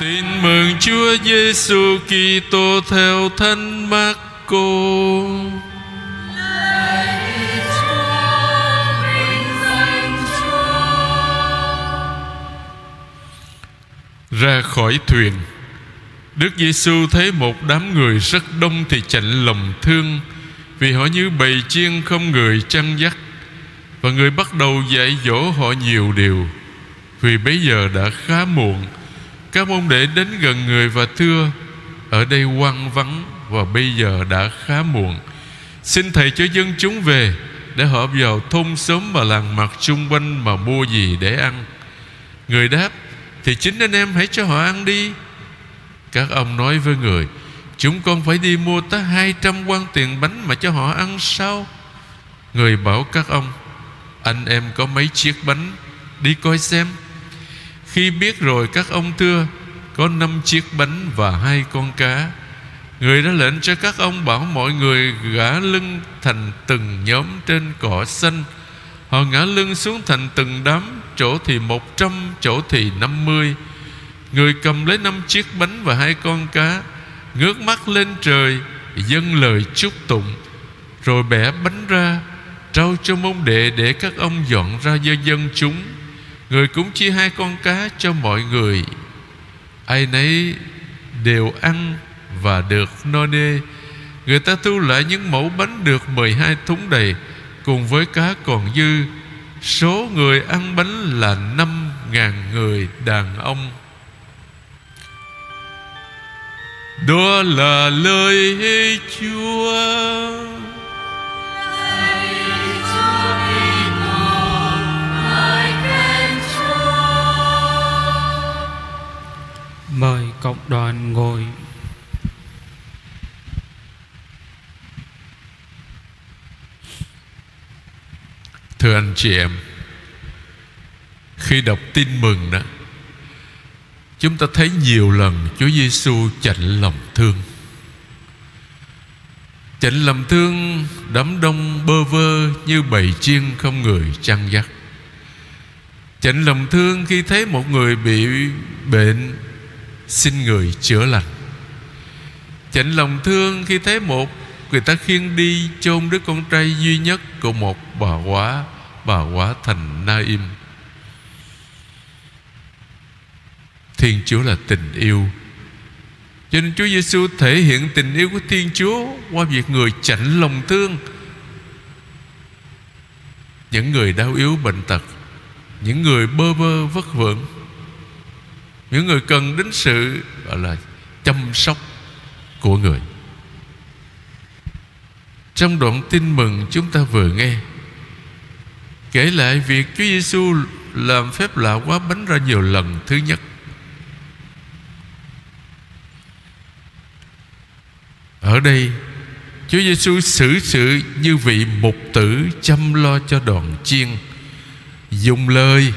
Tin mừng Chúa Giêsu Kitô theo Thánh Marco. Ra khỏi thuyền, Đức Giêsu thấy một đám người rất đông thì chạnh lòng thương vì họ như bầy chiên không người chăn dắt và người bắt đầu dạy dỗ họ nhiều điều vì bây giờ đã khá muộn các môn đệ đến gần người và thưa, Ở đây quăng vắng Và bây giờ đã khá muộn. Xin thầy cho dân chúng về, Để họ vào thôn sớm và làng mặt chung quanh Mà mua gì để ăn. Người đáp, Thì chính anh em hãy cho họ ăn đi. Các ông nói với người, Chúng con phải đi mua tới 200 quan tiền bánh Mà cho họ ăn sao Người bảo các ông, Anh em có mấy chiếc bánh, Đi coi xem khi biết rồi các ông thưa Có năm chiếc bánh và hai con cá. Người đã lệnh cho các ông bảo mọi người gã lưng thành từng nhóm trên cỏ xanh. Họ ngã lưng xuống thành từng đám Chỗ thì một trăm, chỗ thì năm mươi. Người cầm lấy năm chiếc bánh và hai con cá Ngước mắt lên trời Dâng lời chúc tụng. Rồi bẻ bánh ra Trao cho môn đệ để các ông dọn ra cho dân chúng. Người cũng chia hai con cá cho mọi người. Ai nấy đều ăn và được no nê. Người ta thu lại những mẫu bánh được 12 thúng đầy, Cùng với cá còn dư. Số người ăn bánh là 5 ngàn người đàn ông. Đó là lời Chúa. Mời cộng đoàn ngồi. Thưa anh chị em, Khi đọc tin mừng đó, Chúng ta thấy nhiều lần Chúa Giêsu chạnh lòng thương. Chạnh lòng thương Đám đông bơ vơ Như bầy chiên không người chăn dắt. Chạnh lòng thương khi thấy một người bị bệnh Xin người chữa lành. Chạnh lòng thương khi thấy một, Người ta khiêng đi chôn đứa con trai duy nhất Của một bà quá Bà quá thành Na-im. Thiên Chúa là tình yêu. Cho nên Chúa Giêsu thể hiện tình yêu của Thiên Chúa Qua việc người chạnh lòng thương. Những người đau yếu bệnh tật, Những người bơ vơ vất vưởng những người cần đến sự, gọi là, chăm sóc của người. Trong đoạn tin mừng chúng ta vừa nghe, kể lại việc Chúa Giêsu làm phép lạ quá bánh ra nhiều lần thứ nhất. Ở đây, Chúa Giêsu xử sự như vị mục tử chăm lo cho đoàn chiên, dùng lời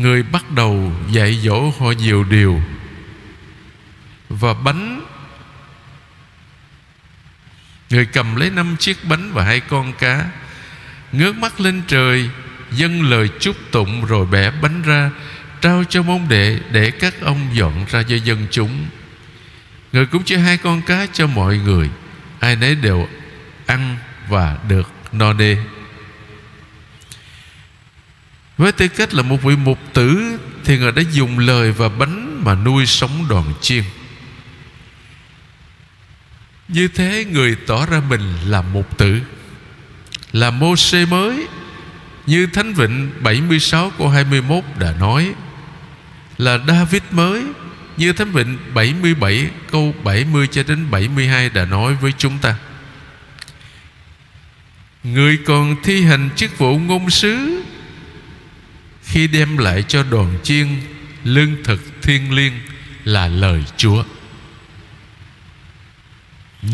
Người bắt đầu dạy dỗ họ nhiều điều. Và bánh. Người cầm lấy năm chiếc bánh và hai con cá, Ngước mắt lên trời, Dâng lời chúc tụng rồi bẻ bánh ra, Trao cho môn đệ Để các ông dọn ra cho dân chúng. Người cũng chia hai con cá cho mọi người. Ai nấy đều ăn và được no nê với tư cách là một vị mục tử, Thì Ngài đã dùng lời và bánh Mà nuôi sống đoàn chiên. Như thế người tỏ ra mình là mục tử. Là mô xê mới, Như Thánh Vịnh 76 câu 21 đã nói. Là David mới, Như Thánh Vịnh 77 câu 70 cho đến 72 đã nói với chúng ta. Người còn thi hành chức vụ ngôn sứ khi đem lại cho đoàn chiên lương thực thiên liêng là lời Chúa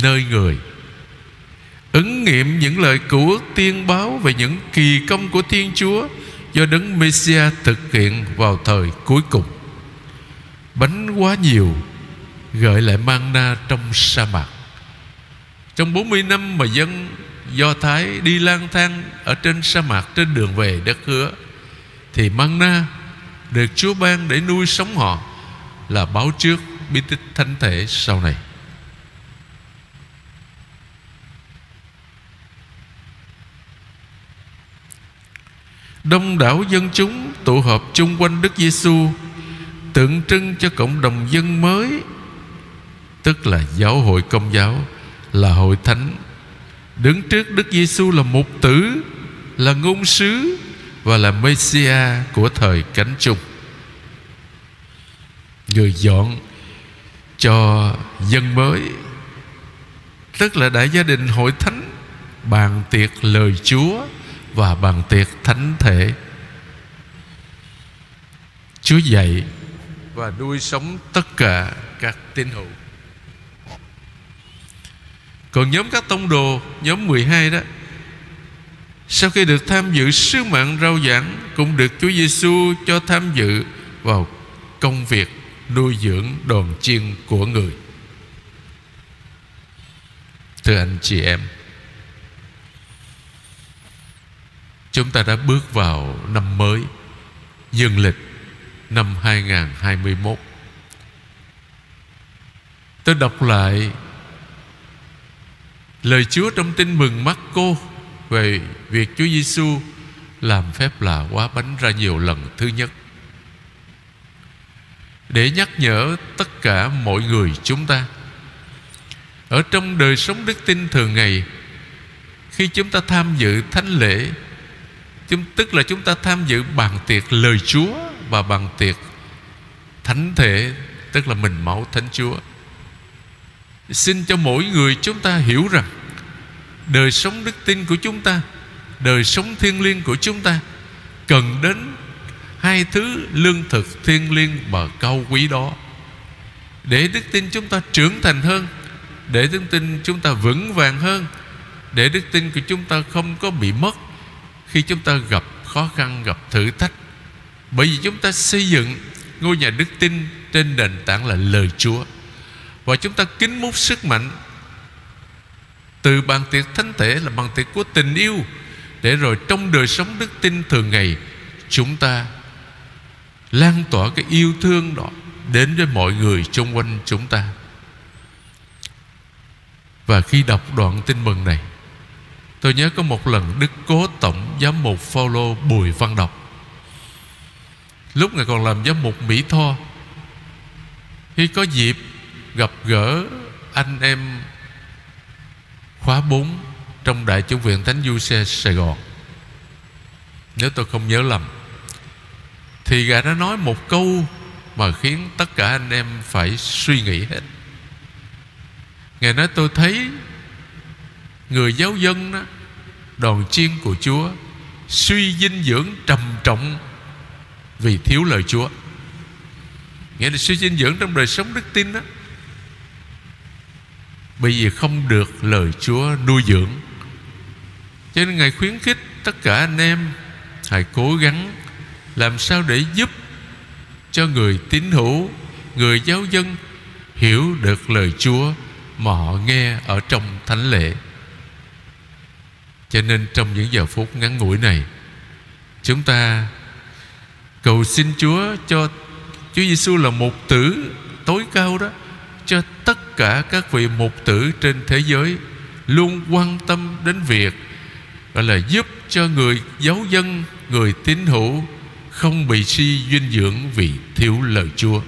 nơi người, ứng nghiệm những lời cựu ước tiên báo về những kỳ công của Thiên Chúa do đấng Messia thực hiện vào thời cuối cùng. Bánh quá nhiều, gợi lại mang na trong sa mạc. Trong 40 năm mà dân Do Thái đi lang thang ở trên sa mạc trên đường về đất hứa thì manna được Chúa ban để nuôi sống họ Là báo trước bí tích thánh thể sau này. Đông đảo dân chúng tụ họp chung quanh Đức Giêsu tượng trưng cho cộng đồng dân mới, tức là giáo hội công giáo, là hội thánh. Đứng trước Đức Giêsu là mục tử, là ngôn sứ và là Messia của thời cánh chung. Người dọn cho dân mới, tức là đại gia đình hội thánh, bàn tiệc lời Chúa và bàn tiệc thánh thể. Chúa dạy và nuôi sống tất cả các tín hữu. Còn nhóm các tông đồ, Nhóm 12 đó sau khi được tham dự sứ mạng rao giảng, Cũng được Chúa Giêsu cho tham dự Vào công việc nuôi dưỡng đoàn chiên của người. Thưa anh chị em, Chúng ta đã bước vào năm mới, Dương lịch năm 2021 Tôi đọc lại Lời Chúa trong tin mừng mắt cô về việc Chúa Giêsu Làm phép lạ quá bánh ra nhiều lần Thứ nhất. Để nhắc nhở tất cả mọi người chúng ta Ở trong đời sống đức tin thường ngày Khi chúng ta tham dự thánh lễ chúng, Tức là chúng ta tham dự bàn tiệc lời Chúa Và bàn tiệc thánh thể Tức là mình máu thánh Chúa. Xin cho mỗi người chúng ta hiểu rằng Đời sống đức tin của chúng ta Đời sống thiên liêng của chúng ta Cần đến Hai thứ lương thực thiên liêng và cao quý đó. Để đức tin chúng ta trưởng thành hơn Để đức tin chúng ta vững vàng hơn Để đức tin của chúng ta không có bị mất Khi chúng ta gặp khó khăn, gặp thử thách. Bởi vì chúng ta xây dựng ngôi nhà đức tin Trên nền tảng là lời Chúa. Và chúng ta kính múc sức mạnh từ bàn tiệc thánh thể là bàn tiệc của tình yêu, Để rồi trong đời sống đức tin thường ngày, Chúng ta Lan tỏa cái yêu thương đó Đến với mọi người xung quanh chúng ta. Và khi đọc đoạn tin mừng này, Tôi nhớ có một lần Đức Cố Tổng Giám mục Phaolô Bùi Văn Đọc. Lúc Ngài còn làm giám mục Mỹ Tho, Khi có dịp gặp gỡ anh em khóa 4 trong Đại chúng viện Thánh Du Xe Sài Gòn. Nếu tôi không nhớ lầm, Thì Ngài đã nói một câu Mà khiến tất cả anh em phải suy nghĩ hết. Ngài nói, tôi thấy Người giáo dân đó, Đoàn chiên của Chúa, Suy dinh dưỡng trầm trọng Vì thiếu lời Chúa. Nghĩa là suy dinh dưỡng trong đời sống đức tin đó bởi vì không được lời Chúa nuôi dưỡng. Cho nên Ngài khuyến khích tất cả anh em Hãy cố gắng Làm sao để giúp Cho người tín hữu, Người giáo dân Hiểu được lời Chúa Mà họ nghe ở trong thánh lễ. Cho nên trong những giờ phút ngắn ngủi này, Chúng ta Cầu xin Chúa cho Chúa Giêsu là một tử tối cao đó cho tất cả các vị mục tử trên thế giới luôn quan tâm đến việc, gọi là giúp cho người giáo dân, người tín hữu không bị suy dinh dưỡng vì thiếu lời Chúa.